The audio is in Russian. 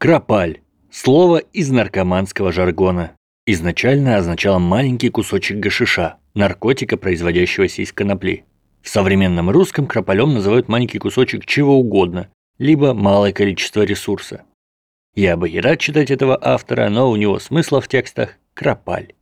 Кропаль – слово из наркоманского жаргона. Изначально означало маленький кусочек гашиша, наркотика, производящегося из конопли. В современном русском крапалем называют маленький кусочек чего угодно, либо малое количество ресурса. Я бы и рад читать этого автора, но у него смысла в текстах кропаль.